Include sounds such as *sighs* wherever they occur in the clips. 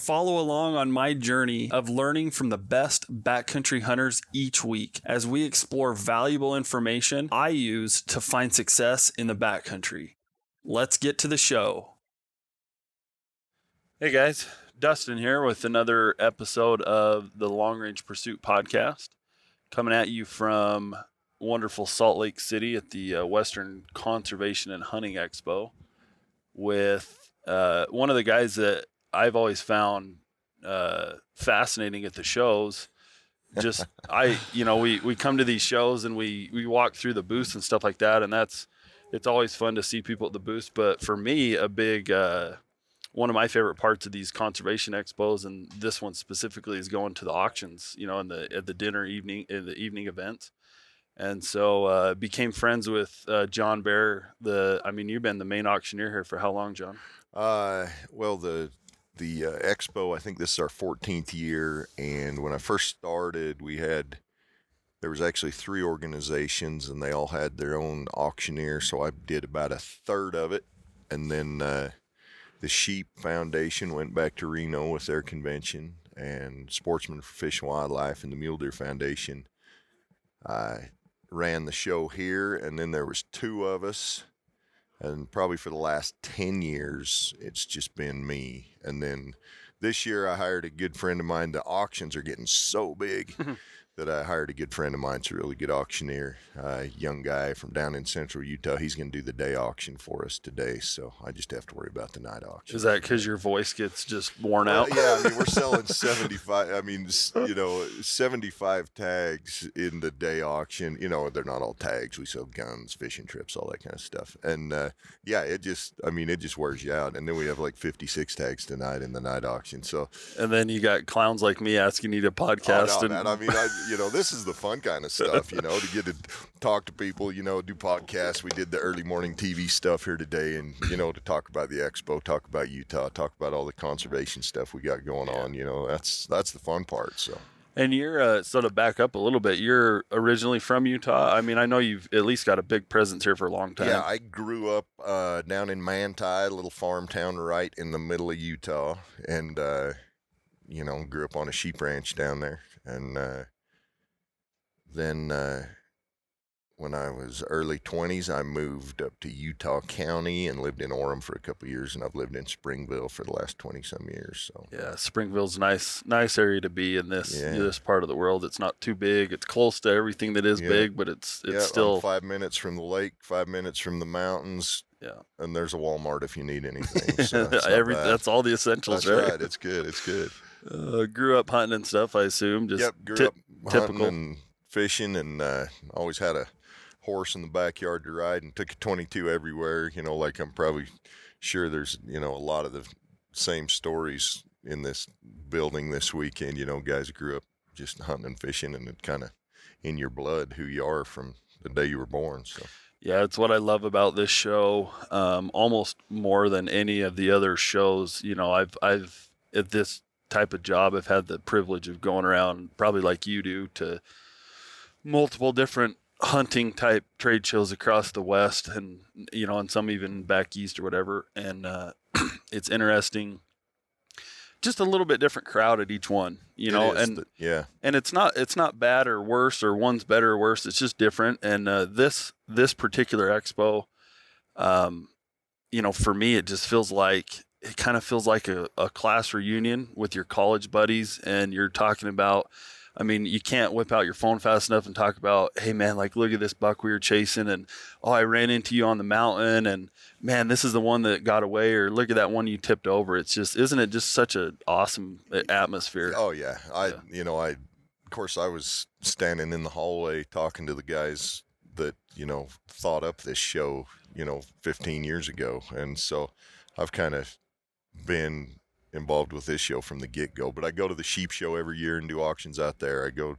Follow along on my journey of learning from the best backcountry hunters each week as we explore valuable information I use to find success in the backcountry. Let's get to the show. Hey guys, Dustin here with another episode of the Long Range Pursuit Podcast, coming at you from wonderful Salt Lake City at the uh, Western Conservation and Hunting Expo with uh, one of the guys that I've always found uh, fascinating at the shows. Just I, you know, we we come to these shows and we we walk through the booths and stuff like that, and that's it's always fun to see people at the booths. But for me, a big uh, one of my favorite parts of these conservation expos, and this one specifically, is going to the auctions. You know, in the at the dinner evening in the evening events and so uh, became friends with uh, John Bair. The I mean, you've been the main auctioneer here for how long, John? Uh, well, the the uh, expo. I think this is our 14th year, and when I first started, we had there was actually three organizations, and they all had their own auctioneer. So I did about a third of it, and then uh, the Sheep Foundation went back to Reno with their convention, and Sportsmen for Fish and Wildlife and the Mule Deer Foundation. I ran the show here, and then there was two of us, and probably for the last ten years, it's just been me. And then this year, I hired a good friend of mine. The auctions are getting so big *laughs* that I hired a good friend of mine. It's a really good auctioneer, a young guy from down in central Utah. He's going to do the day auction for us today, so I just have to worry about the night auction. Is that because your voice gets just worn out? yeah, I mean, we're selling *laughs* 75, I mean, you know, 75 tags in the day auction. You know, they're not all tags. We sell guns, fishing trips, all that kind of stuff. And uh, yeah, it just, I mean, it just wears you out. And then we have like 56 tags tonight in the night auction. So, And then you got clowns like me asking you to oh, podcast. no, and man, I mean, I, you know, this is the fun kind of stuff, you know, to get to talk to people, you know, do podcasts. We did the early morning TV stuff here today and, you know, to talk about the expo, talk about Utah, talk about all the conservation stuff we got going on, you know, that's, that's the fun part. So, and you're uh, sort of back up a little bit. You're originally from Utah. I mean, I know you've at least got a big presence here for a long time. yeah, I grew up uh, down in Manti, a little farm town right in the middle of Utah, and uh, you know, grew up on a sheep ranch down there. And uh, then uh, when I was early twenties, I moved up to Utah County and lived in Orem for a couple of years, and I've lived in Springville for the last twenty some years. So Yeah, Springville's a nice, nice area to be in this Yeah. this part of the world. It's not too big. It's close to everything that is Yeah. big, but it's it's yeah, still five minutes from the lake, five minutes from the mountains. Yeah. and there's a Walmart if you need anything. *laughs* So every that's all the essentials, That's right. It's good. It's good. *laughs* Uh, grew up hunting and stuff, I assume. Just yep, grew ti- up hunting typical. Fishing, and uh, always had a horse in the backyard to ride, and took a 22 everywhere. You know, like I'm probably sure there's you know a lot of the same stories in this building this weekend. You know, guys grew up just hunting and fishing, and it kind of in your blood who you are from the day you were born. So Yeah, it's what I love about this show. Um, almost more than any of the other shows. You know, I've I've at this type of job, I've had the privilege of going around, probably like you do, to multiple different hunting type trade shows across the West, and you know, and some even back east or whatever. And uh, *clears throat* it's interesting. Just a little bit different crowd at each one, you know, and the- yeah, and it's not it's not bad or worse or one's better or worse it's just different and uh, this this particular expo um you know for me it just feels like it kind of feels like a, a class reunion with your college buddies and you're talking about I mean, you can't whip out your phone fast enough and talk about, hey man, like look at this buck we were chasing, and oh, I ran into you on the mountain, and man, this is the one that got away, or look at that one you tipped over. It's just, isn't it just such an awesome uh, atmosphere? Oh yeah, I Yeah. you know I of course I was standing in the hallway talking to the guys that you know thought up this show you know 15 years ago, and so I've kind of been involved with this show from the get go. But I go to the sheep show every year and do auctions out there. I go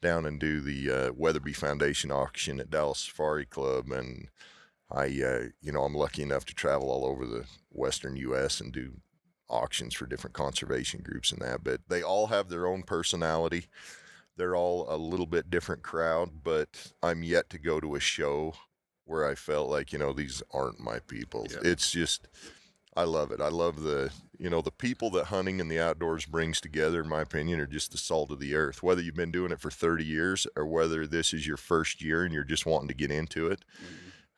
down and do the uh, Weatherby Foundation auction at Dallas Safari Club, and I, uh, you know, I'm lucky enough to travel all over the Western U.S. and do auctions for different conservation groups and that. But they all have their own personality. They're all a little bit different crowd, but I'm yet to go to a show where I felt like, you know, these aren't my people. Yeah. It's just, I love it. I love the, you know, the people that hunting and the outdoors brings together, in my opinion, are just the salt of the earth. Whether you've been doing it for 30 years or whether this is your first year and you're just wanting to get into it,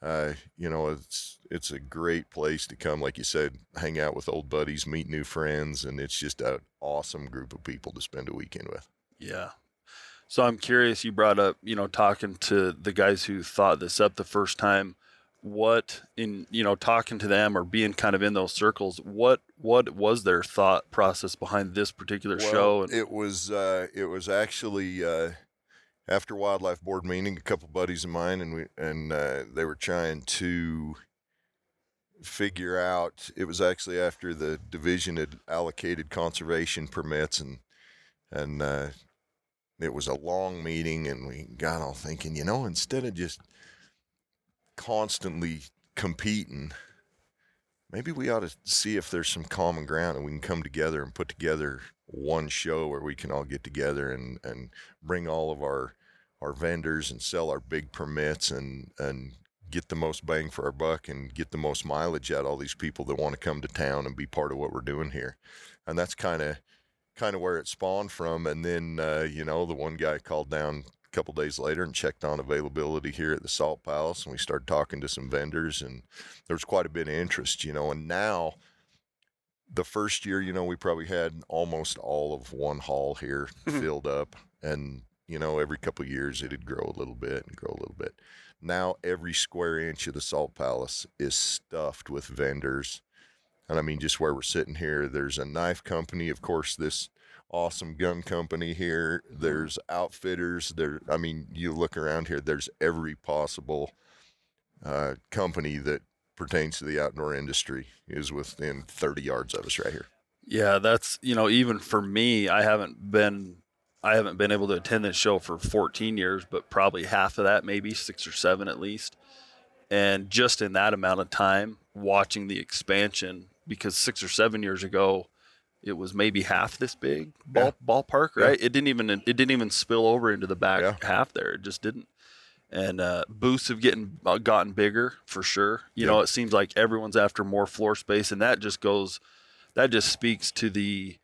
uh, you know, it's it's a great place to come, like you said, hang out with old buddies, meet new friends, and it's just an awesome group of people to spend a weekend with. Yeah. So I'm curious. You brought up, you know, talking to the guys who thought this up the first time. What in you know talking to them or being kind of in those circles? What what was their thought process behind this particular show? And, it was uh, it was actually uh, after wildlife board meeting, a couple buddies of mine, and we and uh, they were trying to figure out. It was actually after the division had allocated conservation permits, and and uh, it was a long meeting, and we got all thinking, you know, instead of just constantly competing maybe we ought to see if there's some common ground and we can come together and put together one show where we can all get together and, and bring all of our our vendors and sell our big permits and and get the most bang for our buck and get the most mileage out of all these people that want to come to town and be part of what we're doing here. And that's kind of kind of where it spawned from. And then uh, you know the one guy called down a couple days later and checked on availability here at the salt palace and we started talking to some vendors and there was quite a bit of interest, you know, and now the first year, you know, we probably had almost all of one hall here mm-hmm. filled up and you know, every couple of years it'd grow a little bit and grow a little bit. Now every square inch of the Salt Palace is stuffed with vendors. And I mean, just where we're sitting here, there's a knife company, of course, this awesome gun company here. There's outfitters. There, I mean, you look around here, there's every possible uh, company that pertains to the outdoor industry is within 30 yards of us right here. yeah, that's you know even for me, I haven't been I haven't been able to attend this show for 14 years, but probably half of that, maybe six or seven at least. And just in that amount of time, watching the expansion, because six or seven years ago, it was maybe half this big ball, ballpark, Yeah. right? It didn't even it didn't even spill over into the back Yeah. half there. It just didn't. And uh, booths have getting uh, gotten bigger for sure. You Yeah. know, it seems like everyone's after more floor space, and that just goes, that just speaks to the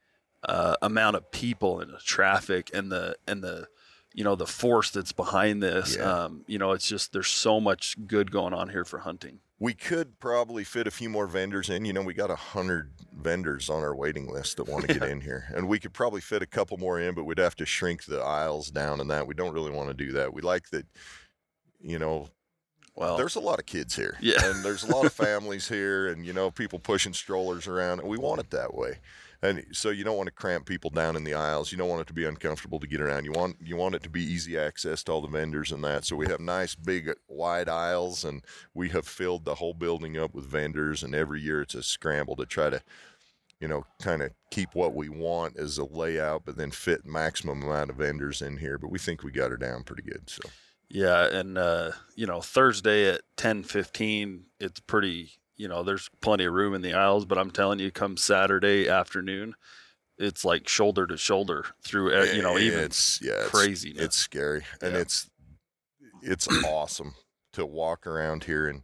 uh, amount of people and the traffic and the and the you know the force that's behind this. Yeah. Um, you know, it's just there's so much good going on here for hunting. We could probably fit a few more vendors in. You know, we got a hundred vendors on our waiting list that want to get in here, and we could probably fit a couple more in, but we'd have to shrink the aisles down and that. We don't really want to do that. We like that. You know, Well, there's a lot of kids here, Yeah. and there's a lot of families here, and you know, people pushing strollers around, and we want it that way. And so you don't want to cramp people down in the aisles. You don't want it to be uncomfortable to get around. You want you want it to be easy access to all the vendors and that. So we have nice big wide aisles, and we have filled the whole building up with vendors. And every year it's a scramble to try to, you know, kind of keep what we want as a layout, but then fit maximum amount of vendors in here. But we think we got her down pretty good. So Yeah, and uh, you know Thursday at ten fifteen, it's pretty. You know, there's plenty of room in the aisles, but I'm telling you, come Saturday afternoon, it's like shoulder to shoulder through. You know, even it's yeah, it's. It's scary, and Yeah. it's it's awesome to walk around here and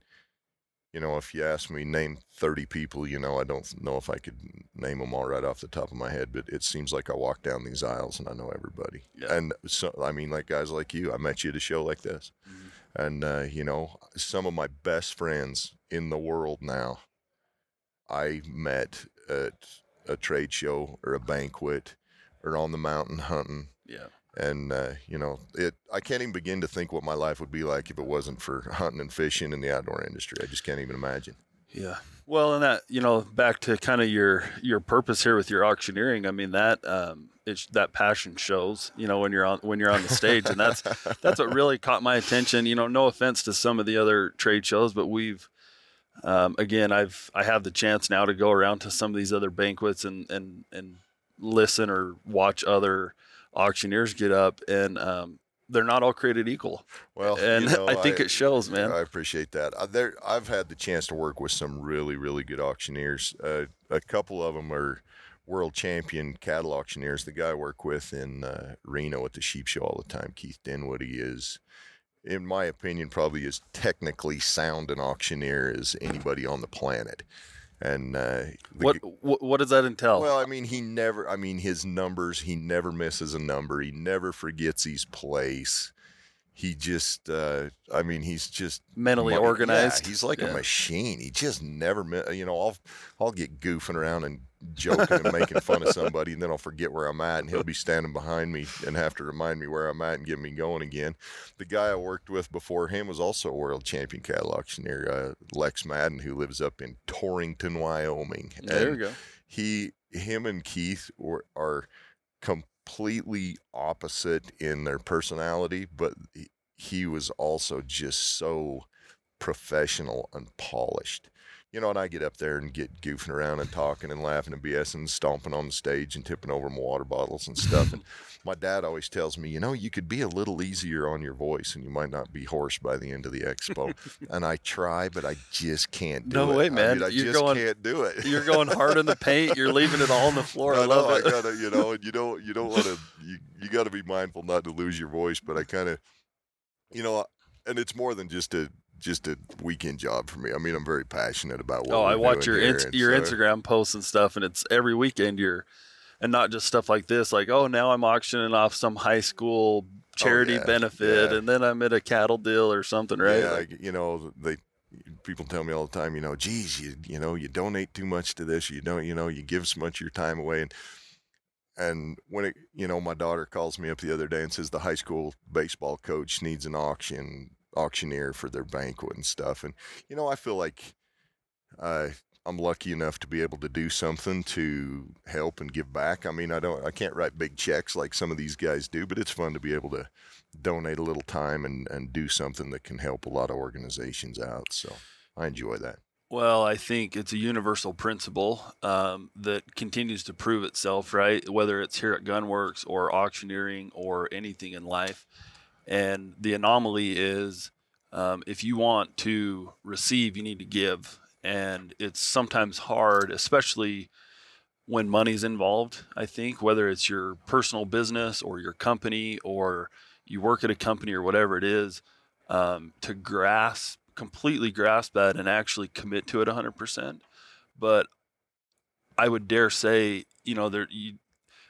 you know if you ask me name 30 people you know i don't know if i could name them all right off the top of my head but it seems like i walk down these aisles and i know everybody Yeah. and so i mean like guys like you i met you at a show like this Mhm. and uh, you know some of my best friends in the world now i met at a trade show or a banquet or on the mountain hunting yeah. and uh, you know it i can't even begin to think what my life would be like if it wasn't for hunting and fishing in the outdoor industry i just can't even imagine Yeah. Well, and that you know, back to kind of your your purpose here with your auctioneering. I mean that um, it's that passion shows. You know, when you're on when you're on the stage, and that's that's what really caught my attention. You know, no offense to some of the other trade shows, but we've um, again, I've I have the chance now to go around to some of these other banquets and and and listen or watch other auctioneers get up, and um, they're not all created equal. Well, and you *laughs* know, I think it shows, man. I appreciate that. Uh, there, I've had the chance to work with some really, really good auctioneers. Uh, a couple of them are world champion cattle auctioneers. The guy I work with in uh, Reno at the sheep show all the time, Keith Dinwoody, is, in my opinion, probably as technically sound an auctioneer as anybody on the planet. And uh, the what, g- what what does that entail? well, I mean, he never. I mean, his numbers. He never misses a number. He never forgets his place. He just. Uh, I mean, he's just Mentally mo- organized. Yeah, he's like Yeah. a machine. He just never. You know, I'll I'll get goofing around and joking and making fun of somebody, and then I'll forget where I'm at, and he'll be standing behind me and have to remind me where I'm at and get me going again. The guy I worked with before him was also a world champion cattle auctioneer, uh, Lex Madden, who lives up in Torrington, Wyoming. there And we go. he him and Keith were, are completely opposite in their personality, but he, was also just so professional and polished. You know, and I get up there and get goofing around and talking and laughing and BS and stomping on the stage and tipping over my water bottles and stuff. And *laughs* my dad always tells me, you know, you could be a little easier on your voice and you might not be hoarse by the end of the expo. *laughs* and I try, but I just can't do No it. No way, I man. mean, I You're just going- can't do it. You're going hard in the paint. You're leaving it all on the floor. I I love know, it. I gotta, you know, and you *laughs* don't, you don't want to, you, you got to be mindful not to lose your voice. But I kind of, you know, and it's more than just a, just a weekend job for me. I mean, I'm very passionate about what. oh, I watch your ins- your so- Instagram posts and stuff, and it's every weekend you're, and not just stuff like this. Like, oh, now I'm auctioning off some high school oh, charity yeah, benefit, yeah. and then I'm at a cattle deal or something, right? Yeah, Like, you know, they people tell me all the time, you know, geez, you you know, you donate too much to this, you don't, you know, you give so much of your time away, and and when it, you know, my daughter calls me up the other day and says the high school baseball coach needs an auction auctioneer for their banquet and stuff, and you know, I feel like uh, I'm lucky enough to be able to do something to help and give back. I mean, I don't, I can't write big checks like some of these guys do, but it's fun to be able to donate a little time and, and do something that can help a lot of organizations out. So I enjoy that. Well, I think it's a universal principle um, that continues to prove itself, right? Whether it's here at Gunwerks or auctioneering or anything in life. And the anomaly is um, if you want to receive, you need to give. And it's sometimes hard, especially when money's involved, I think, whether it's your personal business or your company or you work at a company or whatever it is, um, to grasp, completely grasp that and actually commit to it 100%. But I would dare say, you know, there, you,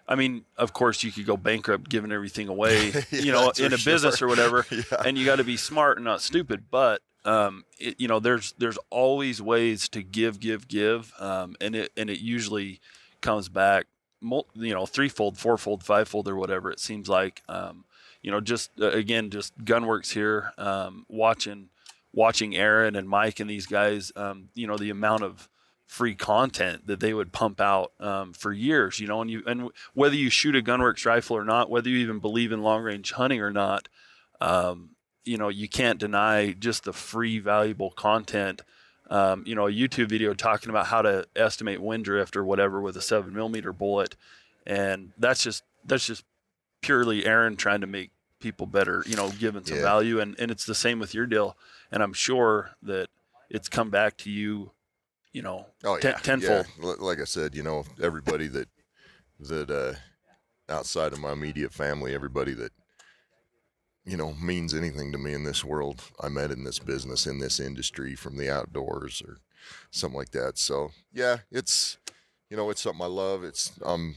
I mean, of course, you could go bankrupt giving everything away, *laughs* you know, in a business or whatever *laughs* yeah. and you got to be smart and not stupid. But um, it, you know, there's there's always ways to give, give, give, um, and it and it usually comes back, you know, threefold, fourfold, fivefold, or whatever it seems like. Um, you know, just uh, again, just Gunwerks here, um, watching watching Aaron and Mike and these guys. Um, you know, the amount of free content that they would pump out um, for years. You know, and you and whether you shoot a Gunwerks rifle or not, whether you even believe in long range hunting or not, um, you know, you can't deny just the free, valuable content. Um, you know, a YouTube video talking about how to estimate wind drift or whatever with a seven millimeter bullet, and that's just that's just purely Aaron trying to make people better. You know, giving some Yeah. value, and and it's the same with your deal. And I'm sure that it's come back to you. You know, Oh ten- yeah, tenfold. yeah. Like I said, you know, everybody that that uh, outside of my immediate family, everybody that you know means anything to me in this world, I met in this business, in this industry, from the outdoors or something like that. So yeah, it's you know, it's something I love. It's um,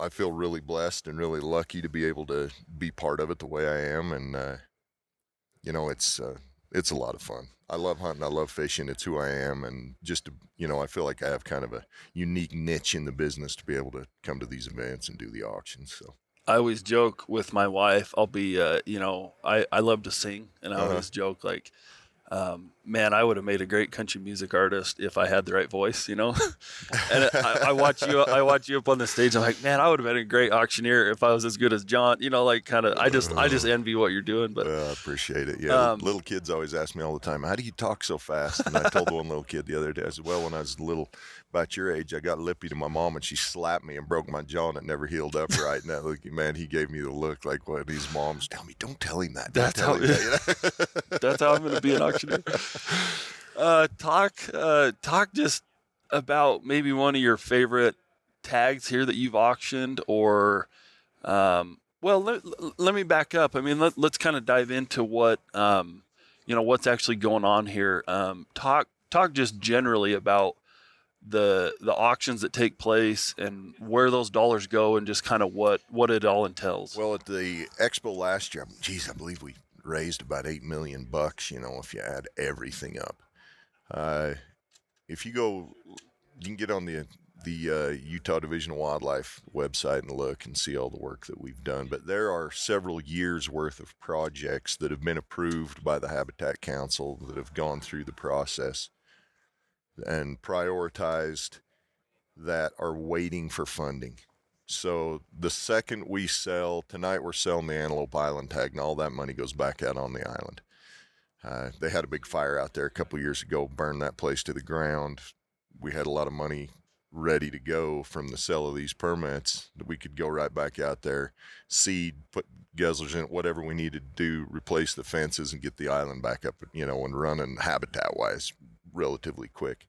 I feel really blessed and really lucky to be able to be part of it the way I am, and uh, you know, it's uh, it's a lot of fun. I love hunting. I love fishing. It's who I am, and just to, you know, I feel like I have kind of a unique niche in the business to be able to come to these events and do the auctions. So I always joke with my wife. I'll be, uh, you know, I, I love to sing, and I Uh-huh. always joke like, um, man, I would have made a great country music artist if I had the right voice, you know. *laughs* and I, I, watch you, I watch you up on the stage. I'm like, man, I would have been a great auctioneer if I was as good as John. You know, like kind of. I just, I just envy what you're doing. But I appreciate it. Yeah, um, little kids always ask me all the time, "How do you talk so fast?" And I told one little kid the other day, I said, "Well, when I was little, about your age, I got lippy to my mom, and she slapped me and broke my jaw, and it never healed up right." And that look, man, he gave me the look like what these moms tell me, "Don't tell him that." That's how. That, you know? *laughs* that's how I'm going to be an auctioneer. *laughs* Uh, talk, uh, talk just about maybe one of your favorite tags here that you've auctioned, or, um, well, let, let me back up. I mean, let, let's kind of dive into what, um, you know, what's actually going on here. Um, talk, talk just generally about the the auctions that take place and where those dollars go and just kind of what what it all entails. Well, at the expo last year, geez, I believe we raised about eight million bucks. You know, if you add everything up, uh, if you go, you can get on the the uh, Utah Division of Wildlife website and look and see all the work that we've done. But there are several years worth of projects that have been approved by the Habitat Council that have gone through the process and prioritized that are waiting for funding. So the second we sell tonight, we're selling the Antelope Island tag, and all that money goes back out on the island. Uh, they had a big fire out there a couple years ago, burned that place to the ground. We had a lot of money ready to go from the sale of these permits that we could go right back out there, seed, put guzzlers in whatever we needed to do, replace the fences and get the island back up, you know, and running habitat wise relatively quick.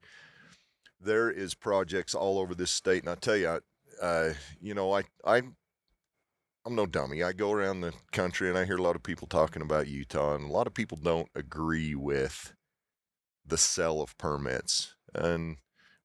There is projects all over this state, and I tell you, uh, you know, I I I'm no dummy. I go around the country and I hear a lot of people talking about Utah, and a lot of people don't agree with the sale of permits. And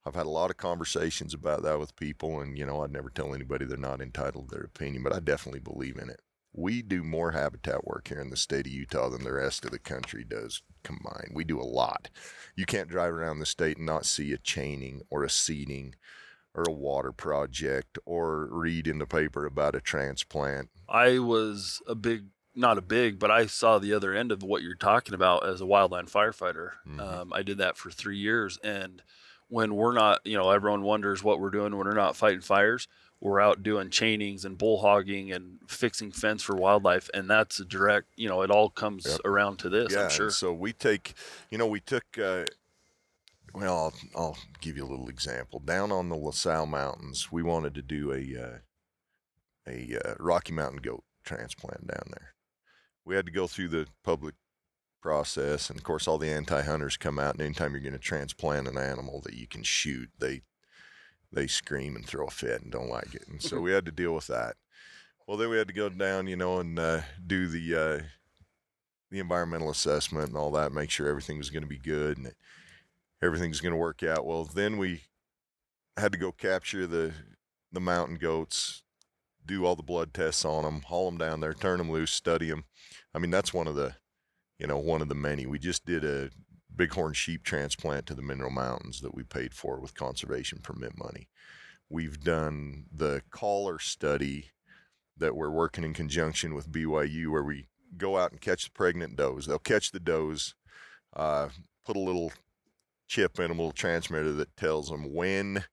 I've had a lot of conversations about that with people, and you know, I'd never tell anybody they're not entitled to their opinion, but I definitely believe in it. We do more habitat work here in the state of Utah than the rest of the country does combined. We do a lot. You can't drive around the state and not see a chaining or a seeding or a water project or read in the paper about a transplant. I was a big, not a big, but I saw the other end of what you're talking about as a wildland firefighter. Mm-hmm. Um, I did that for three years. And when we're not, you know, everyone wonders what we're doing when we're not fighting fires. We're out doing chainings and bull hogging and fixing fence for wildlife, and that's a direct. You know, it all comes yep. around to this. Yeah, I'm sure. So we take, you know, we took uh, well, I'll, I'll, give you a little example. Down on the La Sal Mountains, we wanted to do a uh, a uh, Rocky Mountain goat transplant down there. We had to go through the public process, and of course, all the anti-hunters come out. And anytime you're going to transplant an animal that you can shoot, they they scream and throw a fit and don't like it. And so *laughs* we had to deal with that. Well, then we had to go down, you know, and uh, do the uh, the environmental assessment and all that, make sure everything was going to be good. And everything's going to work out. Well, then we had to go capture the the mountain goats, do all the blood tests on them, haul them down there, turn them loose, study them. I mean, that's one of the, you know, one of the many. We just did a bighorn sheep transplant to the Mineral Mountains that we paid for with conservation permit money. We've done the collar study that we're working in conjunction with BYU, where we go out and catch the pregnant does. They'll catch the does, uh, put a little chip in a little transmitter that tells them when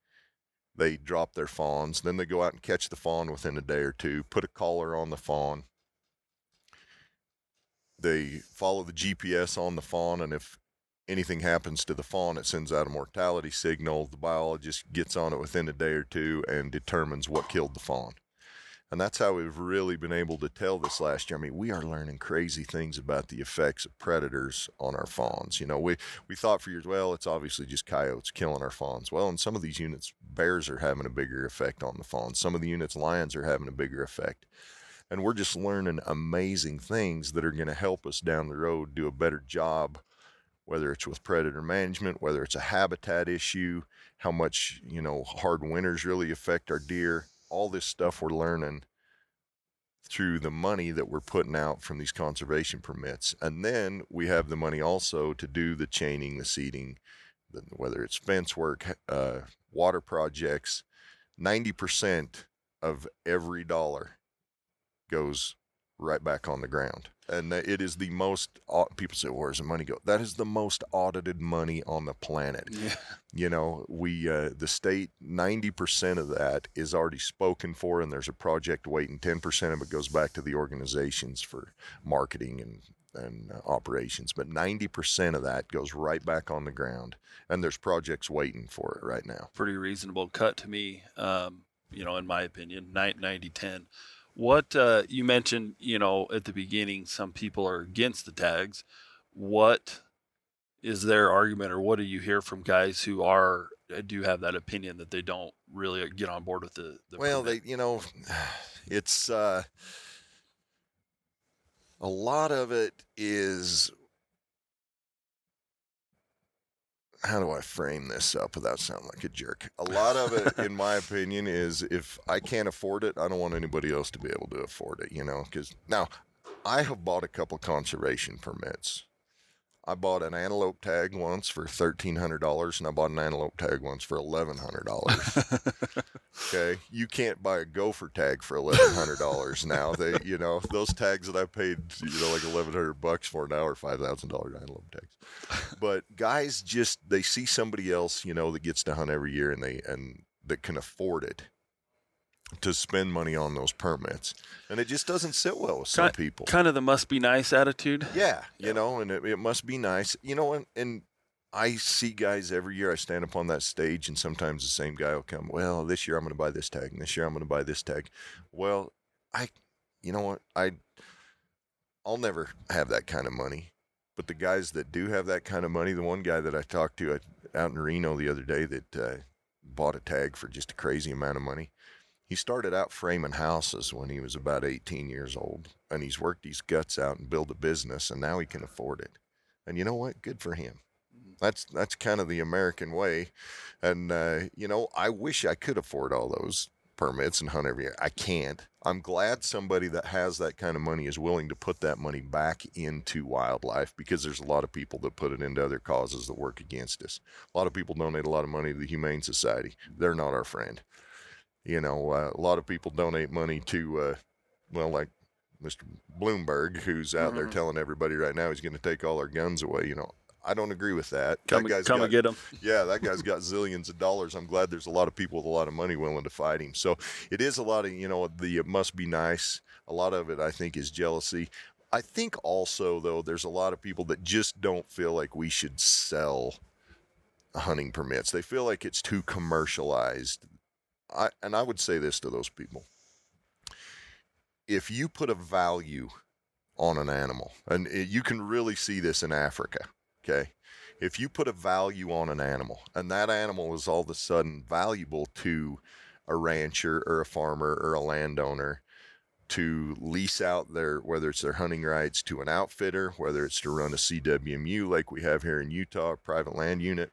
they drop their fawns. Then they go out and catch the fawn within a day or two, put a collar on the fawn. They follow the GPS on the fawn, and if anything happens to the fawn, it sends out a mortality signal. The biologist gets on it within a day or two and determines what killed the fawn. And that's how we've really been able to tell this last year. I mean, we are learning crazy things about the effects of predators on our fawns. You know, we, we thought for years, well, it's obviously just coyotes killing our fawns. Well, in some of these units, bears are having a bigger effect on the fawns. Some of the units, lions are having a bigger effect. And we're just learning amazing things that are going to help us down the road do a better job, whether it's with predator management, whether it's a habitat issue, how much, you know, hard winters really affect our deer all this stuff we're learning through the money that we're putting out from these conservation permits. And then we have the money also to do the chaining, the seeding, whether it's fence work, uh, water projects. 90% of every dollar goes right back on the ground. And it is the most people say, "Where's the money go?" That is the most audited money on the planet. Yeah. You know, we uh, the state ninety percent of that is already spoken for, and there's a project waiting. Ten percent of it goes back to the organizations for marketing and and uh, operations, but ninety percent of that goes right back on the ground, and there's projects waiting for it right now. Pretty reasonable cut to me. Um, you know, in my opinion, 90 10. What uh, you mentioned, you know, at the beginning, some people are against the tags. What is their argument, or what do you hear from guys who are uh, do have that opinion that they don't really get on board with the? the well, permit? they, you know, *sighs* it's uh, a lot of it is. How do I frame this up without sounding like a jerk? A lot of it, in my *laughs* opinion, is if I can't afford it, I don't want anybody else to be able to afford it. You know, because now I have bought a couple conservation permits. I bought an antelope tag once for thirteen hundred dollars, and I bought an antelope tag once for eleven hundred dollars. *laughs* okay, you can't buy a gopher tag for eleven hundred dollars now. They, you know, those tags that I paid, you know, like eleven hundred bucks for now are five thousand dollar antelope tags. But guys just they see somebody else, you know, that gets to hunt every year, and they and that can afford it to spend money on those permits, and it just doesn't sit well with some people. kind of the must be nice attitude. Yeah, you know, and it, it must be nice, you know, and, and I see guys every year. I stand up on that stage, and sometimes the same guy will come. Well, this year I'm going to buy this tag, and this year I'm going to buy this tag. Well, I, you know what, I, I'll never have that kind of money. But the guys that do have that kind of money, the one guy that I talked to out in Reno the other day that uh, bought a tag for just a crazy amount of money. He started out framing houses when he was about 18 years old, and he's worked his guts out and built a business, and now he can afford it. And you know what? Good for him. That's that's kind of the American way, and uh, you know I wish I could afford all those permits and hunt every year. I can't. I'm glad somebody that has that kind of money is willing to put that money back into wildlife because there's a lot of people that put it into other causes that work against us. A lot of people donate a lot of money to the Humane Society. They're not our friend. You know, uh, a lot of people donate money to, uh, well, like Mr. Bloomberg, who's out there Mhm. telling everybody right now he's going to take all our guns away. You know, I don't agree with that. Come, that guy's come got, and get him. yeah, that guy's *laughs* got zillions of dollars. I'm glad there's a lot of people with a lot of money willing to fight him. So it is a lot of, you know, the it must be nice. A lot of it, I think, is jealousy. I think also, though, there's a lot of people that just don't feel like we should sell hunting permits. They feel like it's too commercialized. I, and I would say this to those people if you put a value on an animal, and it- you can really see this in Africa, okay? If you put a value on an animal, and that animal is all of a sudden valuable to a rancher or a farmer or a landowner to lease out their, whether it's their hunting rights to an outfitter, whether it's to run a CWMU like we have here in Utah, a private land unit,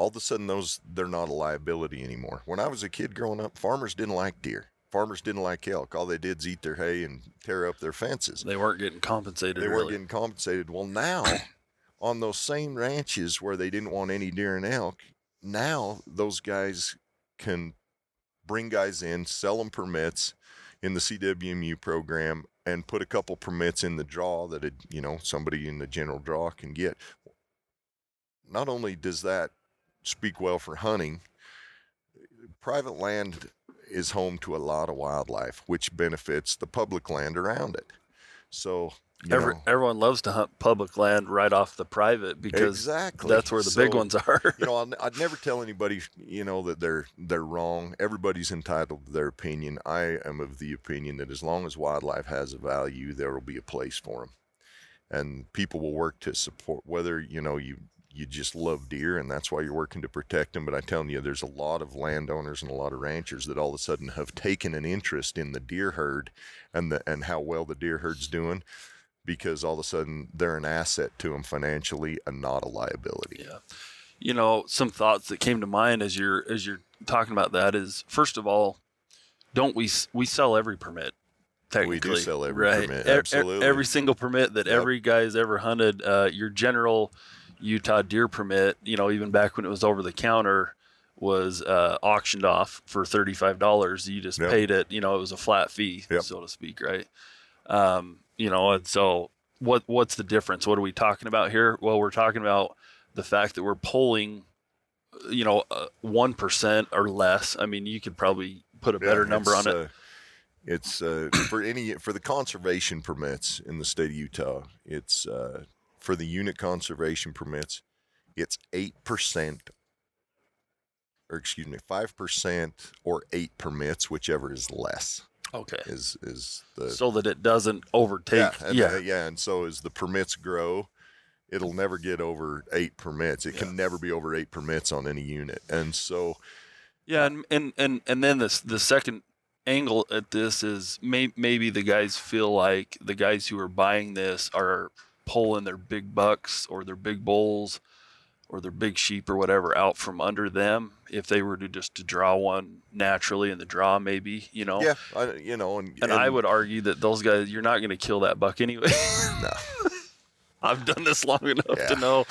all of a sudden those they're not a liability anymore. When I was a kid growing up, farmers didn't like deer. Farmers didn't like elk. All they did is eat their hay and tear up their fences. They weren't getting compensated. They weren't really. getting compensated. Well, now *coughs* on those same ranches where they didn't want any deer and elk, now those guys can bring guys in, sell them permits in the CWMU program, and put a couple permits in the draw that it, you know somebody in the general draw can get. Not only does that speak well for hunting, private land is home to a lot of wildlife, which benefits the public land around it. So Every, everyone loves to hunt public land right off the private because exactly that's where the big ones are. you know, *laughs* I'd, I'd never tell anybody, you know, that they're they're wrong. Everybody's entitled to their opinion. I am of the opinion that as long as wildlife has a value, there will be a place for them, and people will work to support. Whether you know you you just love deer and that's why you're working to protect them. But I'm telling you, there's a lot of landowners and a lot of ranchers that all of a sudden have taken an interest in the deer herd and the and how well the deer herd's doing. Because all of a sudden they're an asset to them financially and not a liability. Yeah. You know, some thoughts that came to mind as you're as you're talking about that is first of all, don't we we sell every permit? We do sell every right? permit, absolutely. Every single permit that Yep. every guy's ever hunted, uh, your general Utah deer permit, you know, even back when it was over the counter, was uh, auctioned off for thirty five dollars. You just Yep. paid it. You know, it was a flat fee, Yep. so to speak, right? Um, you know, and so what what's the difference? What are we talking about here? Well, we're talking about the fact that we're pulling, you know, one or less. I mean, you could probably put a better Yeah, number on it. uh, it's uh, for any for the conservation permits in the state of Utah. It's uh, for the unit conservation permits. It's eight percent, or excuse me, five percent or eight permits, whichever is less. okay, Is is the so that it doesn't overtake. yeah and, yeah. uh, yeah, and so as the permits grow, it'll never get over eight permits. It can never be over eight permits on any unit, and so Yeah, and and and, and then this the second angle at this is may, maybe the guys feel like the guys who are buying this are pulling their big bucks or their big bulls or their big sheep or whatever out from under them if they were to just to draw one naturally in the draw maybe you know yeah, I, you know, and, and, I would argue that those guys you're not going to kill that buck anyway no. *laughs* I've done this long enough Yeah. to know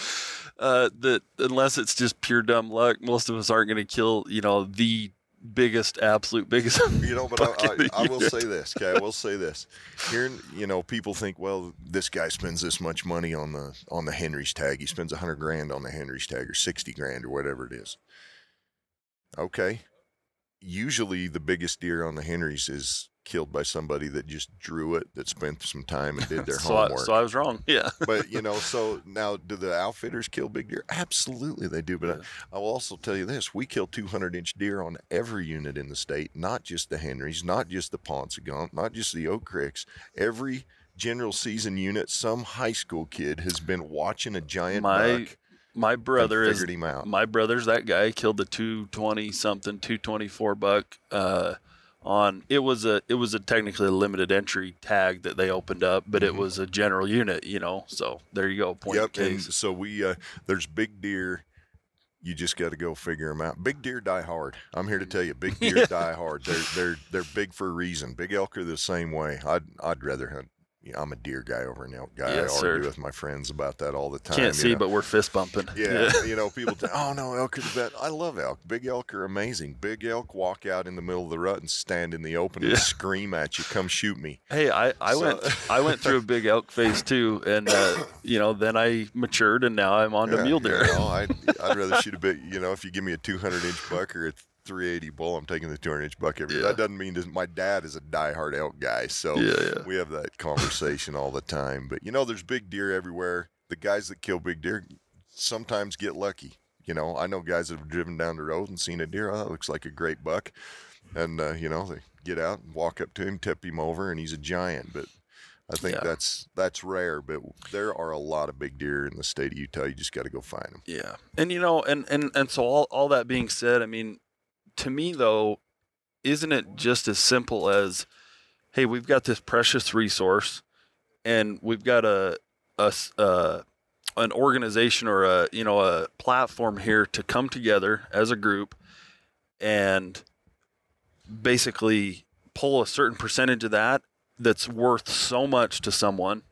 uh, that unless it's just pure dumb luck, most of us aren't going to kill, you know, the biggest, absolute biggest. *laughs* You know, but I, I, I will say this. Okay, I will say this. Here, you know, people think, well, this guy spends this much money on the on the Henry's tag. He spends a hundred grand on the Henry's tag, or sixty grand, or whatever it is. Okay. Usually, the biggest deer on the Henry's is killed by somebody that just drew it, that spent some time and did *laughs* their so, I, homework. so I was wrong. *laughs* Yeah. but you know, *laughs* so now do the outfitters kill big deer? Absolutely, they do. But Yeah. I, I will also tell you this: we kill 200 inch deer on every unit in the state, not just the Henrys, not just the Paunsaugunt, not just the Oak Creeks. Every general season unit, some high school kid has been watching a giant My buck My brother is him out. my brother's that guy killed the 220 something 224 buck uh on it was a it was a technically a limited entry tag that they opened up but it Mhm. was a general unit you know so there you go point Yep, and case so we uh, there's big deer. You just got to go figure them out. Big deer die hard. I'm here to tell you, big *laughs* deer die hard. They're they're they're big for a reason. Big elk are the same way. I'd I'd rather hunt. I'm a deer guy over an elk guy. Yes, I sir. argue with my friends about that all the time. can't see know. but we're fist bumping *laughs* Yeah, you know, people *laughs* say, "Oh no, elk are the best." I love elk. Big elk are amazing. Big elk walk out in the middle of the rut and stand in the open Yeah. and scream at you, "Come shoot me!" Hey, I, I So- went I went through a big elk phase too, and uh, you know then I matured, and now I'm on to Yeah, mule deer. You know, I'd, I'd rather *laughs* shoot a bit. You know, if you give me a 200 inch buck or a 380 bull, I'm taking the 200 inch buck every. Yeah. That doesn't mean my dad is a diehard elk guy, so Yeah, yeah. we have that conversation all the time. But you know, there's big deer everywhere. The guys that kill big deer sometimes get lucky. You know, I know guys that have driven down the road and seen a deer. Oh, that looks like a great buck, and uh, you know they get out and walk up to him, tip him over, and he's a giant. But I think Yeah. that's that's rare. But there are a lot of big deer in the state of Utah. You just got to go find them. Yeah, and you know, and and and so all all that being said, I mean, to me though, isn't it just as simple as, hey, we've got this precious resource, and we've got a a uh, an organization or a you know a platform here to come together as a group, and basically pull a certain percentage of that that's worth so much to someone,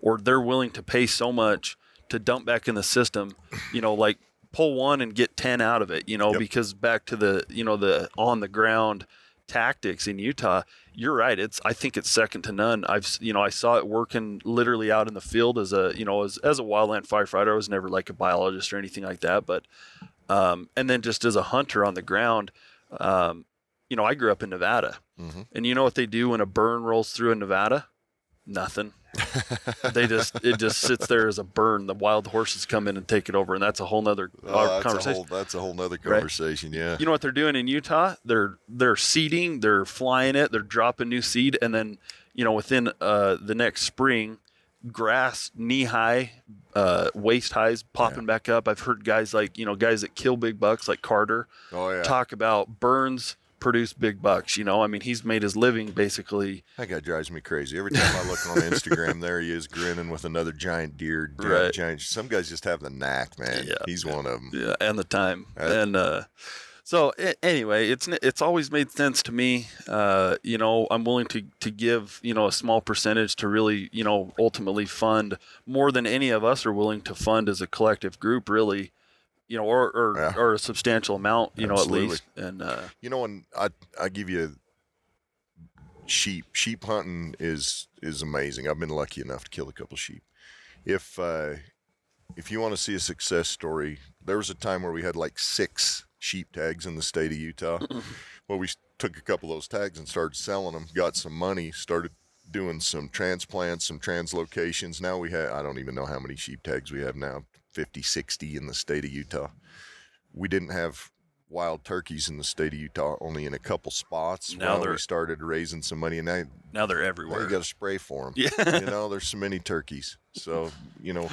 or they're willing to pay so much to dump back in the system, you know, like pull one and get 10 out of it, you know, Yep. because back to the, you know, the on the ground tactics in Utah, you're right. It's, I think it's second to none. I've, you know, I saw it working literally out in the field as a, you know, as, as a wildland firefighter. I was never like a biologist or anything like that, but, um, and then just as a hunter on the ground, um, you know, I grew up in Nevada Mhm. and you know what they do when a burn rolls through in Nevada? Nothing *laughs* they just it just sits there as a burn. The wild horses come in and take it over, and that's a whole nother Oh, that's conversation. A whole, that's a whole nother Right. conversation. Yeah. You know what they're doing in Utah? They're they're seeding, they're flying it, they're dropping new seed, and then you know within uh, the next spring, grass knee high, uh, waist highs popping back up. I've heard guys like you know guys that kill big bucks like Carter oh yeah. talk about burns produce big bucks. You know, I mean he's made his living basically. That guy drives me crazy. Every time I look on Instagram, there he is grinning with another giant deer. Giant, Right. giant. Some guys just have the knack, man. Yeah. He's one of them. Yeah, and the time. Uh, and uh, so anyway, it's it's always made sense to me. Uh, you know, I'm willing to to give you know a small percentage to really you know ultimately fund more than any of us are willing to fund as a collective group. Really, you know, or or, Yeah. or a substantial amount, you know, at least. And uh, You know, and I I give you sheep. Sheep hunting is is amazing. I've been lucky enough to kill a couple sheep. If uh, if you want to see a success story, there was a time where we had like six sheep tags in the state of Utah. *laughs* well, we took a couple of those tags and started selling them. Got some money. Started doing some transplants, some translocations. Now we have I don't even know how many sheep tags we have now. 50, 60 in the state of Utah. We didn't have wild turkeys in the state of Utah, only in a couple spots. Now well, they're- we started raising some money, and now, now they're everywhere. you got to spray for them. yeah. you know, there's so many turkeys. So, you know,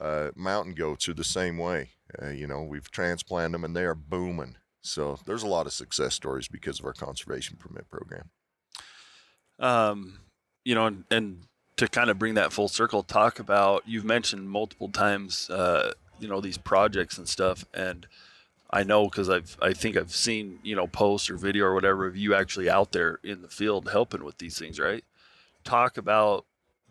uh, mountain goats are the same way. Uh, you know, we've transplanted them, and they are booming. So there's a lot of success stories because of our conservation permit program. um, you know, and, and to kind of bring that full circle, talk about you've mentioned multiple times, uh, you know, these projects and stuff, and I know because I've I think I've seen you know posts or video or whatever of you actually out there in the field helping with these things, right? Talk about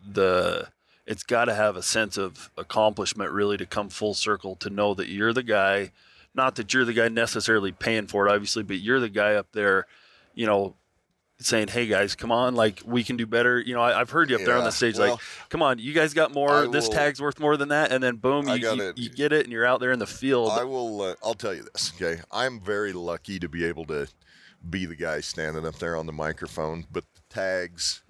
the. It's got to have a sense of accomplishment really to come full circle to know that you're the guy, not that you're the guy necessarily paying for it, obviously, but you're the guy up there, you know, saying, "Hey guys, come on! Like we can do better." You know, I, I've heard you up there on the stage, well, like, "Come on, you guys got more. I this tag's worth more than that." And then boom, you, you, you get it, and you're out there in the field. I will. Uh, I'll tell you this. Okay, I'm very lucky to be able to be the guy standing up there on the microphone. But the tags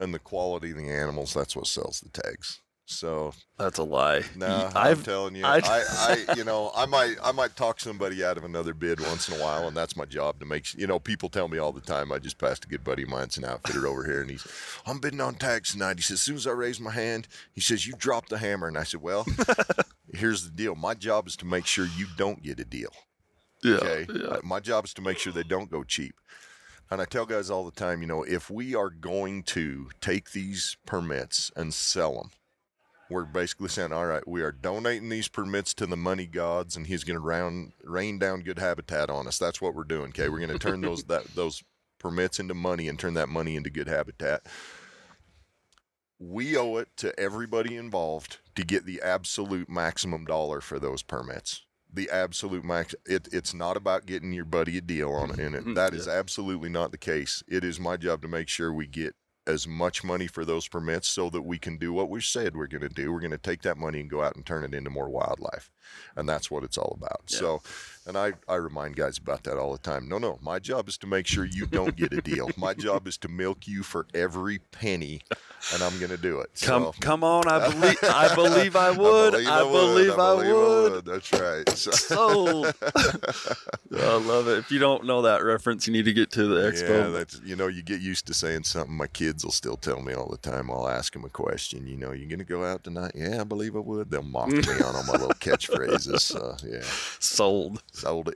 and the quality of the animals—that's what sells the tags. So That's a lie. no, I'm telling you, I- I, I, *laughs* you know, I might, I might talk somebody out of another bid once in a while, and that's my job to make. You know, people tell me all the time. I just passed a good buddy of mine, it's an outfitter over here, and he's, I'm bidding on tags tonight. He says, as soon as I raise my hand, he says, you dropped the hammer, and I said, well, *laughs* here's the deal. My job is to make sure you don't get a deal. yeah, Okay. yeah. My job is to make sure they don't go cheap. And I tell guys all the time, you know, if we are going to take these permits and sell them, we're basically saying, all right, we are donating these permits to the money gods, and he's going to round rain down good habitat on us. That's what we're doing. Okay, we're going to turn those that *laughs* those permits into money and turn that money into good habitat. We owe it to everybody involved to get the absolute maximum dollar for those permits the absolute max. It, it's not about getting your buddy a deal on it. In it, mm-hmm. that is absolutely not the case. It is my job to make sure we get as much money for those permits so that we can do what we said we're going to do. We're going to take that money and go out and turn it into more wildlife, and that's what it's all about. Yeah. So, and I I remind guys about that all the time. No, no, my job is to make sure you don't get a deal. *laughs* my job is to milk you for every penny, and I'm going to do it. Come, So- come on! I believe, I believe I would. I believe I would. That's right. So- Sold. *laughs* *laughs* I love it. If you don't know that reference, you need to get to the expo. Yeah, that's you know, you get used to saying something. My kids will still tell me all the time. I'll ask them a question. You know, you gonna go out tonight? Yeah, I believe I would. They'll mock me on all my little catchphrases. So yeah, Sold. sold it.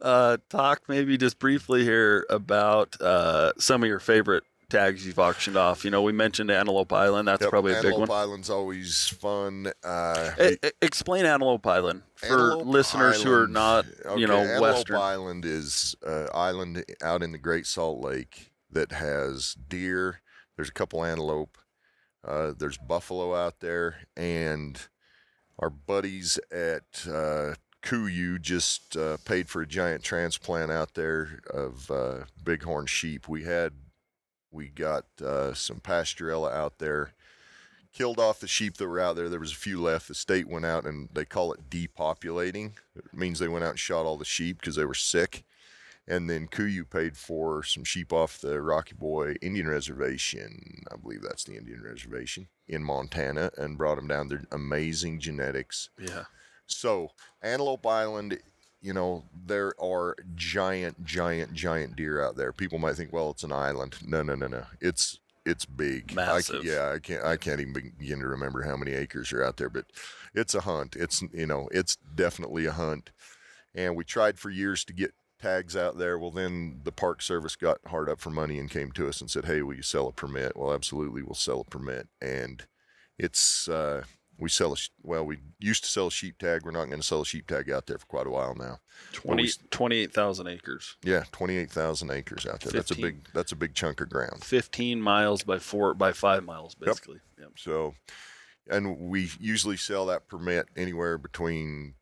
Uh, talk maybe just briefly here about uh, some of your favorite tags you've auctioned off. You know, we mentioned Antelope Island. That's Yep, probably a big Antelope one. Island's always fun. Uh, E- e- explain Antelope Island for Antelope listeners who are not, okay, you know, Antelope Western. Island is uh, island out in the Great Salt Lake that has deer. There's a couple antelope. Uh, there's buffalo out there, and our buddies at uh, Kuiu just uh, paid for a giant transplant out there of uh, bighorn sheep. We had we got uh, some pasteurella out there killed off the sheep that were out there. There was a few left. The state went out and they call it depopulating. It means they went out and shot all the sheep because they were sick. And then Kuiu paid for some sheep off the Rocky Boy Indian Reservation. I believe that's the Indian Reservation in Montana and brought them down. They're amazing genetics. Yeah. So, Antelope Island, you know, there are giant, giant, giant deer out there. People might think, well, it's an island. No, no, no, no. It's it's big. I Massive. yeah, I can't I can't even begin to remember how many acres are out there, but it's a hunt. It's you know, it's definitely a hunt. And we tried for years to get tags out there. Well, then the Park Service got hard up for money and came to us and said, "Hey, will you sell a permit?" Well, absolutely, we'll sell a permit. And it's uh, we sell a well, we used to sell a sheep tag. We're not going to sell a sheep tag out there for quite a while now. 20, we- 28,000 acres. Yeah, twenty eight thousand acres out there. That's a big that's a big chunk of ground. 15 miles by four by five miles, basically. Yep. So, and we usually sell that permit anywhere between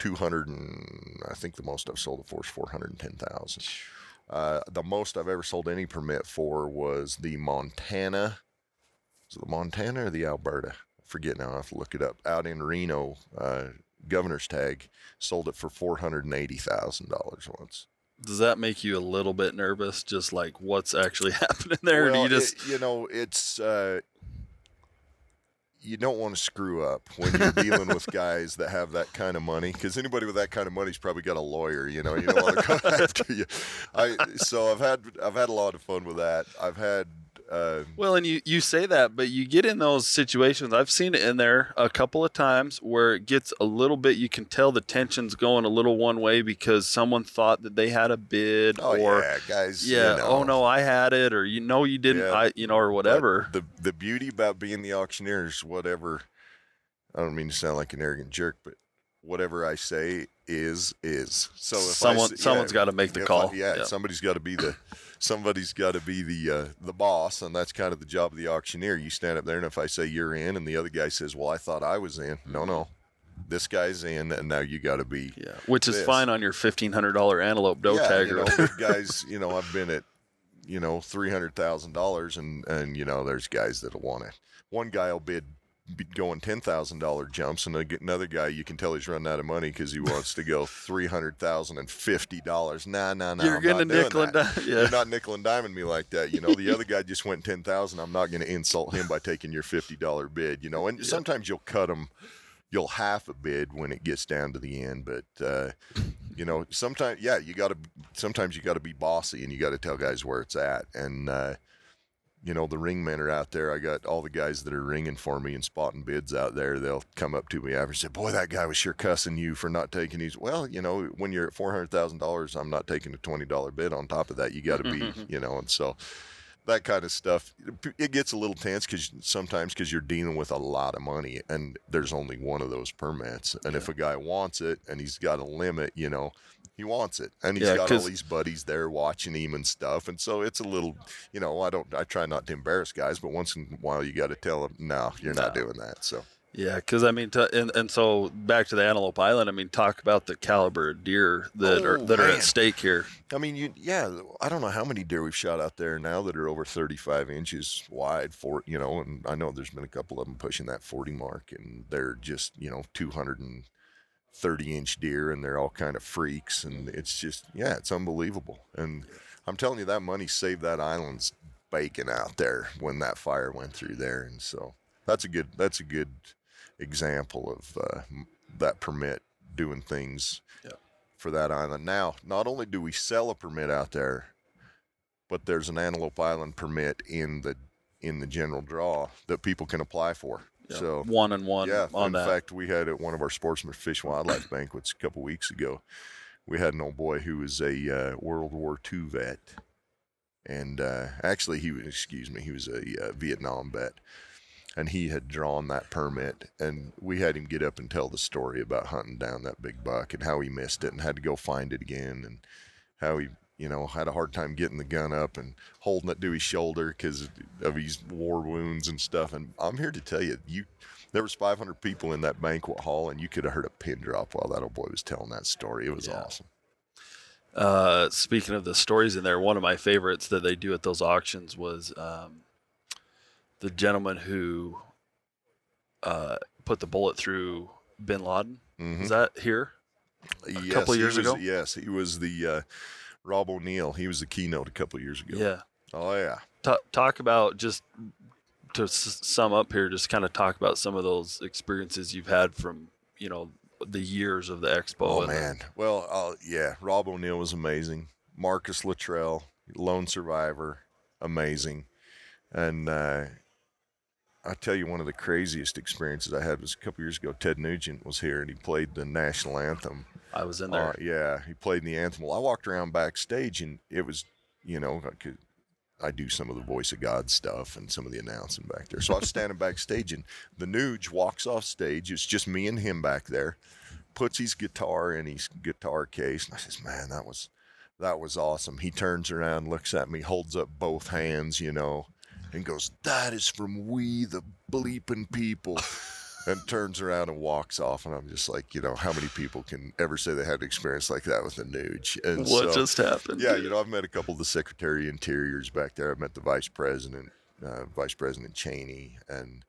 200 and I think the most I've sold it for is 410,000. Uh, the most I've ever sold any permit for was the Montana. Is it the Montana or the Alberta? I forget now. I have to look it up. Out in Reno, uh, governor's tag, sold it for four hundred and eighty thousand dollars once. Does that make you a little bit nervous? Just like what's actually *laughs* happening there? or do Well, you just it- you know, it's uh, you don't want to screw up when you're dealing with guys that have that kind of money because anybody with that kind of money's probably got a lawyer. You know, you don't want to go *laughs* after you. I so I've had I've had a lot of fun with that. I've had. Uh, Well, and you, you say that, but you get in those situations. I've seen it in there a couple of times where it gets a little bit, you can tell the tension's going a little one way because someone thought that they had a bid oh or, yeah, guys. you yeah, know. oh no, I had it, or you know, you didn't, Yeah. I, you know, or But whatever. The the beauty about being the auctioneer is whatever. I don't mean to sound like an arrogant jerk, but whatever I say is is. So if Someone- I, someone's gotta make the call. I, yeah, Yeah. somebody's got to be the somebody's got to be the uh, the boss, and that's kind of the job of the auctioneer. You stand up there, and if I say you're in, and the other guy says, "Well, I thought I was in," no, no, this guy's in, and now you got to be yeah, which is fine on your fifteen hundred dollar antelope doe yeah, tag you know, *laughs* guys. You know, I've been at you know three hundred thousand dollars, and and you know, there's guys that'll want it. One guy will bid going ten thousand dollar jumps, and another guy you can tell he's running out of money because he wants to go three hundred thousand and fifty dollars. Nah, nah, nah. You're I'm gonna not nickel and dime, yeah. You're not nickel and diming me like that. You know, the other guy just went ten thousand. I'm not going to insult him by taking your fifty dollar bid. You know, and sometimes you'll cut them. You'll half a bid when it gets down to the end, but uh, you know, sometimes yeah, you got to. Sometimes you got to be bossy, and you got to tell guys where it's at. And uh, you know, the ring men are out there. I got all the guys that are ringing for me and spotting bids out there. They'll come up to me after and say, "Boy, that guy was sure cussing you for not taking these." Well, you know, when you're at four hundred thousand dollars, I'm not taking a twenty dollar bid on top of that. You got to be, *laughs* you know, and so that kind of stuff. It gets a little tense because sometimes because you're dealing with a lot of money and there's only one of those permits. And if a guy wants it and he's got a limit, you know, he wants it, and he's Yeah, got all these buddies there watching him and stuff. And so it's a little, you know, I don't, I try not to embarrass guys, but once in a while you got to tell them, no, you're not doing that. So Yeah, because I mean, t- and and so back to the Antelope Island. I mean, talk about the caliber of deer that are Oh, that are at stake here. I mean, you, yeah, I don't know how many deer we've shot out there now that are over 35 inches wide for, you know, and I know there's been a couple of them pushing that 40 mark and they're just, you know, 230 inch deer and they're all kind of freaks. And it's just, yeah, it's unbelievable. And I'm telling you, that money saved that island's bacon out there when that fire went through there. And so that's a good, that's a good example of uh, that permit doing things Yeah. for that island. Now, not only do we sell a permit out there, but there's an Antelope Island permit in the in the general draw that people can apply for. Yeah, So one and one yeah, on in that. fact, we had at one of our sportsman fish wildlife *coughs* banquets a couple weeks ago. We had an old boy who was a uh, World War II vet, and uh, actually he was excuse me, he was a uh, Vietnam vet, and he had drawn that permit, and we had him get up and tell the story about hunting down that big buck and how he missed it and had to go find it again, and how he you know had a hard time getting the gun up and holding it to his shoulder because of his war wounds and stuff. And I'm here to tell you, you there was 500 people in that banquet hall, and you could have heard a pin drop while that old boy was telling that story. It was Yeah. awesome. Uh, speaking of the stories in there, one of my favorites that they do at those auctions was um, the gentleman who uh, put the bullet through Bin Laden. Mhm. Is that here? Yes, couple years was- ago? Yes, he was the uh, Rob O'Neill. He was the keynote a couple of years ago. Yeah. Oh yeah. Ta talk about just to s- sum up here, just kind of talk about some of those experiences you've had from you know the years of the expo. Oh and the- man. Well, uh, yeah. Rob O'Neill was amazing. Marcus Luttrell, lone survivor, amazing. And uh, I tell you, one of the craziest experiences I had was a couple years ago. Ted Nugent was here and he played the national anthem. I was in there. Uh, yeah, he played in the anthem. Well, I walked around backstage and it was, you know, I could. I do some of the voice of God stuff and some of the announcing back there. So I was standing backstage and the Nuge walks off stage. It's just me and him back there. Puts his guitar in his guitar case. And I says, Man, that was that was awesome. He turns around, looks at me, holds up both hands, you know, and goes, That is from we the bleeping people. And turns around and walks off. And I'm just like, you know, how many people can ever say they had an experience like that with a Nuge? And what so, just happened? yeah, you know, I've met a couple of the Secretary of Interiors back there. I've met the Vice President, uh, Vice President Cheney, and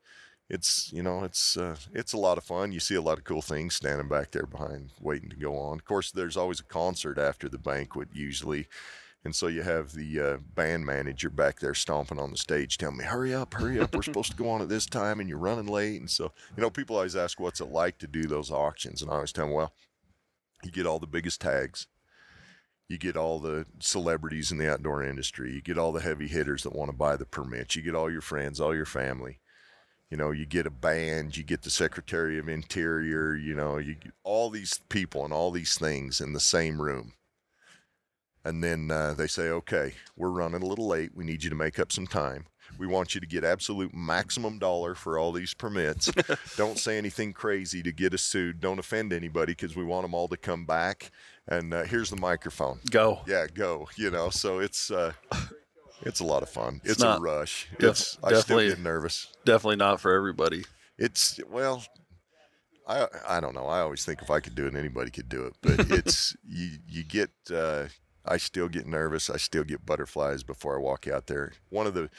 it's you know it's uh, it's a lot of fun. You see a lot of cool things standing back there behind, waiting to go on. Of course, there's always a concert after the banquet usually. And so you have the uh, band manager back there stomping on the stage, telling me, "Hurry up, hurry up! We're supposed to go on at this time, and you're running late." And so, you know, people always ask, "What's it like to do those auctions?" And I always tell them, "Well, you get all the biggest tags, you get all the celebrities in the outdoor industry, you get all the heavy hitters that want to buy the permits, you get all your friends, all your family. You know, you get a band, you get the Secretary of Interior, you know, you get all these people and all these things in the same room." And then uh, they say, okay, we're running a little late. We need you to make up some time. We want you to get absolute maximum dollar for all these permits. *laughs* Don't say anything crazy to get us sued. Don't offend anybody because we want them all to come back. And uh, here's the microphone. Go. Yeah, go. You know, so it's uh, it's a lot of fun. It's It's, not- a rush. def- it's I still definitely- get nervous. Definitely not for everybody. It's well, I I don't know. I always think if I could do it, anybody could do it. But *laughs* it's you you get. Uh, I still get nervous. I still get butterflies before I walk out there. One of the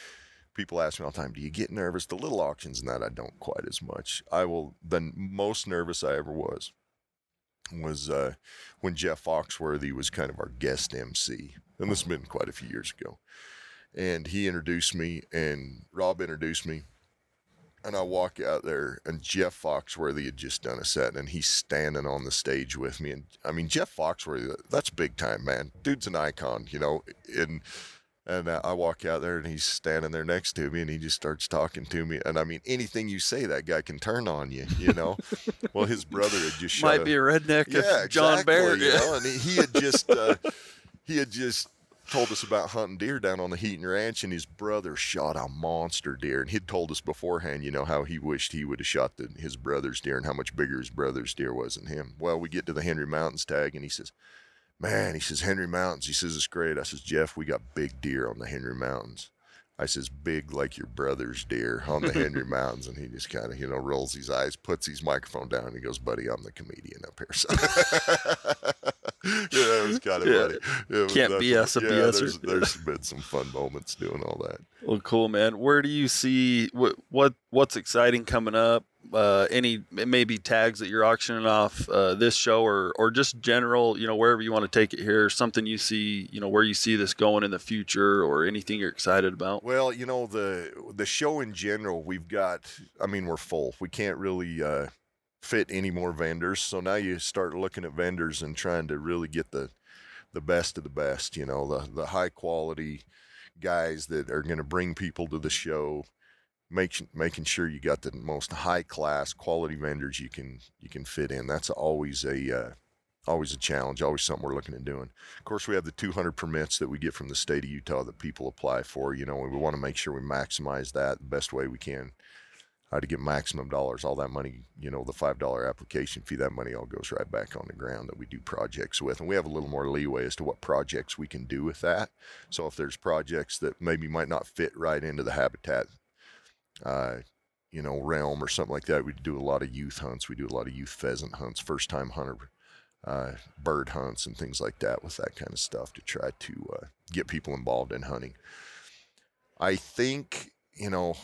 people ask me all the time, "Do you get nervous?" The little auctions and that I don't quite as much. I will. The most nervous I ever was was uh, when Jeff Foxworthy was kind of our guest MC, and this has been quite a few years ago. And he introduced me, and Rob introduced me, and I walk out there, and Jeff Foxworthy had just done a set, and he's standing on the stage with me. And I mean, Jeff Foxworthy, that's big time, man. Dude's an icon, you know. And and I walk out there, and he's standing there next to me, and he just starts talking to me. And I mean, anything you say, that guy can turn on you, you know. *laughs* well, his brother had just shot Might a- be a redneck yeah, John exactly, Barrett. you know, and he, he had just uh, he had just told us about hunting deer down on the Heaton Ranch, and his brother shot a monster deer, and he'd told us beforehand, you know, how he wished he would have shot the, his brother's deer and how much bigger his brother's deer was than him. Well, we get to the Henry Mountains tag, and he says. Man, he says Henry Mountains. He says it's great. I says Jeff, we got big deer on the Henry Mountains. I says big like your brother's deer on the Henry *laughs* Mountains, and he just kind of you know rolls his eyes, puts his microphone down, and he goes, "Buddy, I'm the comedian up here." So *laughs* yeah, that was kind of Yeah. funny. Was- Can't BS a yeah, BSer. There's, er. there's been some fun moments doing all that. Well, cool, man. Where do you see what what what's exciting coming up? Uh, any maybe tags that you're auctioning off uh, this show, or or just general, you know, wherever you want to take it here. Something you see, you know, where you see this going in the future, or anything you're excited about. Well, you know the the show in general, we've got. I mean, we're full. We can't really uh, fit any more vendors. So now you start looking at vendors and trying to really get the the best of the best. You know, the the high quality guys that are going to bring people to the show. Make, making sure you got the most high class quality vendors you can you can fit in. That's always a uh, always a challenge. Always something we're looking at doing. Of course, we have the 200 permits that we get from the state of Utah that people apply for. You know, we want to make sure we maximize that the best way we can to get maximum dollars. All that money, you know, the $5 application fee, that money all goes right back on the ground that we do projects with. And we have a little more leeway as to what projects we can do with that. So if there's projects that maybe might not fit right into the habitat, uh, you know, realm or something like that, we do a lot of youth hunts. We do a lot of youth pheasant hunts, first time hunter uh, bird hunts and things like that with that kind of stuff to try to uh, get people involved in hunting. I think, you know,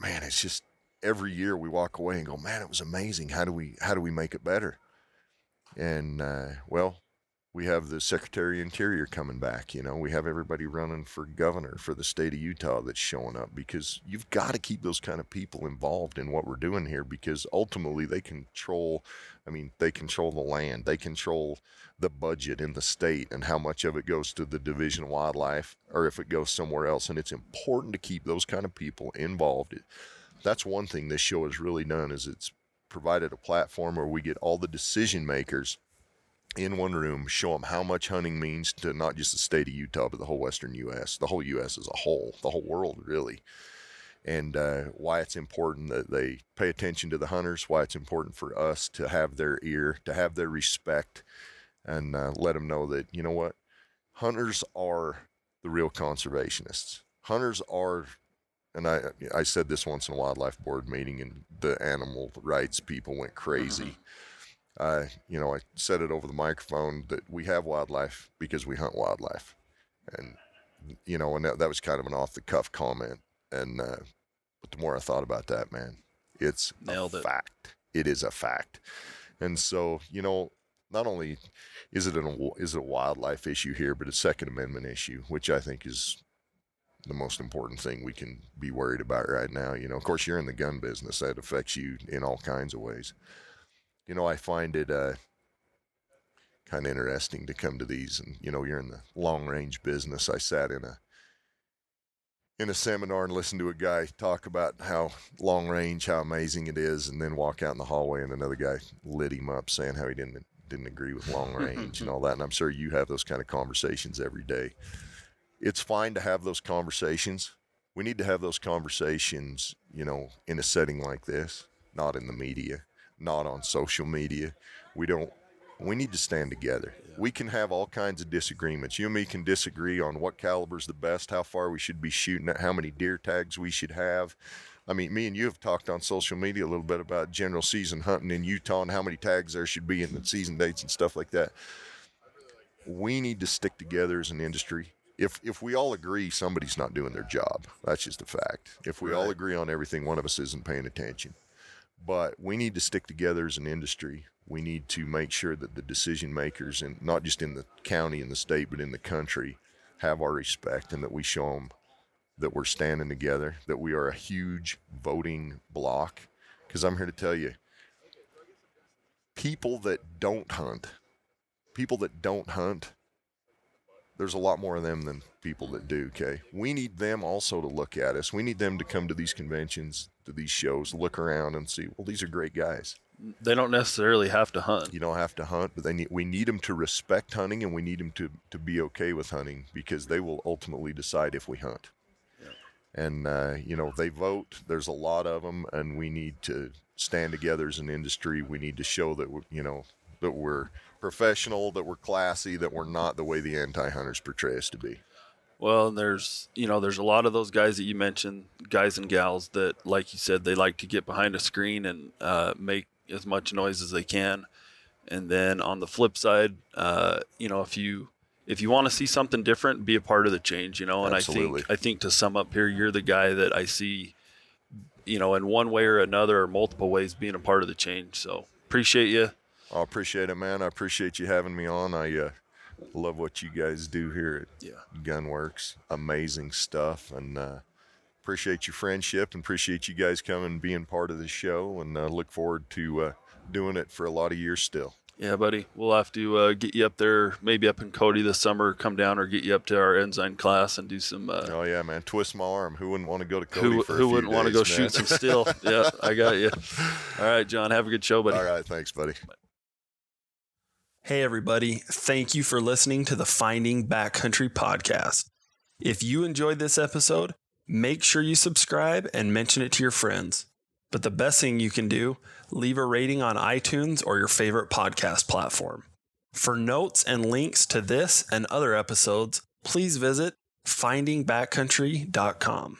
man, it's just every year we walk away and go, man, it was amazing. How do we how do we make it better? And uh, well, we have the Secretary of Interior coming back. You know, we have everybody running for governor for the state of Utah that's showing up because you've got to keep those kind of people involved in what we're doing here because ultimately they control. I mean, they control the land, they control the budget in the state and how much of it goes to the Division of Wildlife or if it goes somewhere else. And it's important to keep those kind of people involved. That's one thing this show has really done is it's provided a platform where we get all the decision makers in one room, show them how much hunting means to not just the state of Utah, but the whole Western U.S., the whole U.S. as a whole, the whole world, really. And uh, why it's important that they pay attention to the hunters, why it's important for us to have their ear, to have their respect, and uh, let them know that, you know what? Hunters are the real conservationists. Hunters are and I I said this once in a wildlife board meeting, and the animal rights people went crazy. I you know I said it over the microphone that we have wildlife because we hunt wildlife, and you know, and that, that was kind of an off the cuff comment. And uh, but the more I thought about that, man, it's Nailed a it. fact. It is a fact. And so you know, not only is it an is it a wildlife issue here, but a Second Amendment issue, which I think is the most important thing we can be worried about right now. You know, of course, you're in the gun business; that affects you in all kinds of ways. You know, I find it uh, kind of interesting to come to these, and you know, you're in the long range business. I sat in a in a seminar and listened to a guy talk about how long range, how amazing it is, and then walk out in the hallway and another guy lit him up saying how he didn't didn't agree with long range and all that. And I'm sure you have those kind of conversations every day. It's fine to have those conversations. We need to have those conversations, you know, in a setting like this, not in the media, not on social media. We don't we need to stand together. We can have all kinds of disagreements. You and me can disagree on what caliber's the best, how far we should be shooting at, how many deer tags we should have. I mean, me and you have talked on social media a little bit about general season hunting in Utah and how many tags there should be in the season dates and stuff like that. We need to stick together as an industry. If if we all agree somebody's not doing their job, that's just a fact. If we all agree on everything, one of us isn't paying attention. But we need to stick together as an industry. We need to make sure that the decision makers, and not just in the county and the state, but in the country, have our respect and that we show them that we're standing together, that we are a huge voting block. Because I'm here to tell you, people that don't hunt, people that don't hunt, there's a lot more of them than people that do. Okay, we need them also to look at us. We need them to come to these conventions, to these shows, look around and see. Well, these are great guys. They don't necessarily have to hunt. You don't have to hunt, but they need, we need them to respect hunting, and we need them to to be okay with hunting because they will ultimately decide if we hunt. And uh, you know they vote. There's a lot of them, and we need to stand together as an industry. We need to show that you know that we're professional, that we're classy, that we're not the way the anti-hunters portray us to be. Well, there's you know there's a lot of those guys that you mentioned, guys and gals that, like you said, they like to get behind a screen and uh, make as much noise as they can. And then on the flip side, uh, you know, if you if you want to see something different, be a part of the change. You know, and Absolutely. I think I think to sum up here, you're the guy that I see, you know, in one way or another or multiple ways being a part of the change. So appreciate you. I appreciate it, man. I appreciate you having me on. I uh, love what you guys do here at Yeah. Gunwerks. Amazing stuff, and uh, appreciate your friendship and appreciate you guys coming and being part of the show. And uh, look forward to uh, doing it for a lot of years still. Yeah, buddy. We'll have to uh, get you up there, maybe up in Cody this summer. Come down or get you up to our Ensign class and do some. Uh, Oh yeah, man. Twist my arm. Who wouldn't want to go to Cody who who wouldn't want to go man? shoot some steel? *laughs* yeah, I got you. All right, John. Have a good show, buddy. All right, thanks, buddy. Hey, everybody. Thank you for listening to the Finding Backcountry podcast. If you enjoyed this episode, make sure you subscribe and mention it to your friends. But the best thing you can do, leave a rating on iTunes or your favorite podcast platform. For notes and links to this and other episodes, please visit findingbackcountry.com.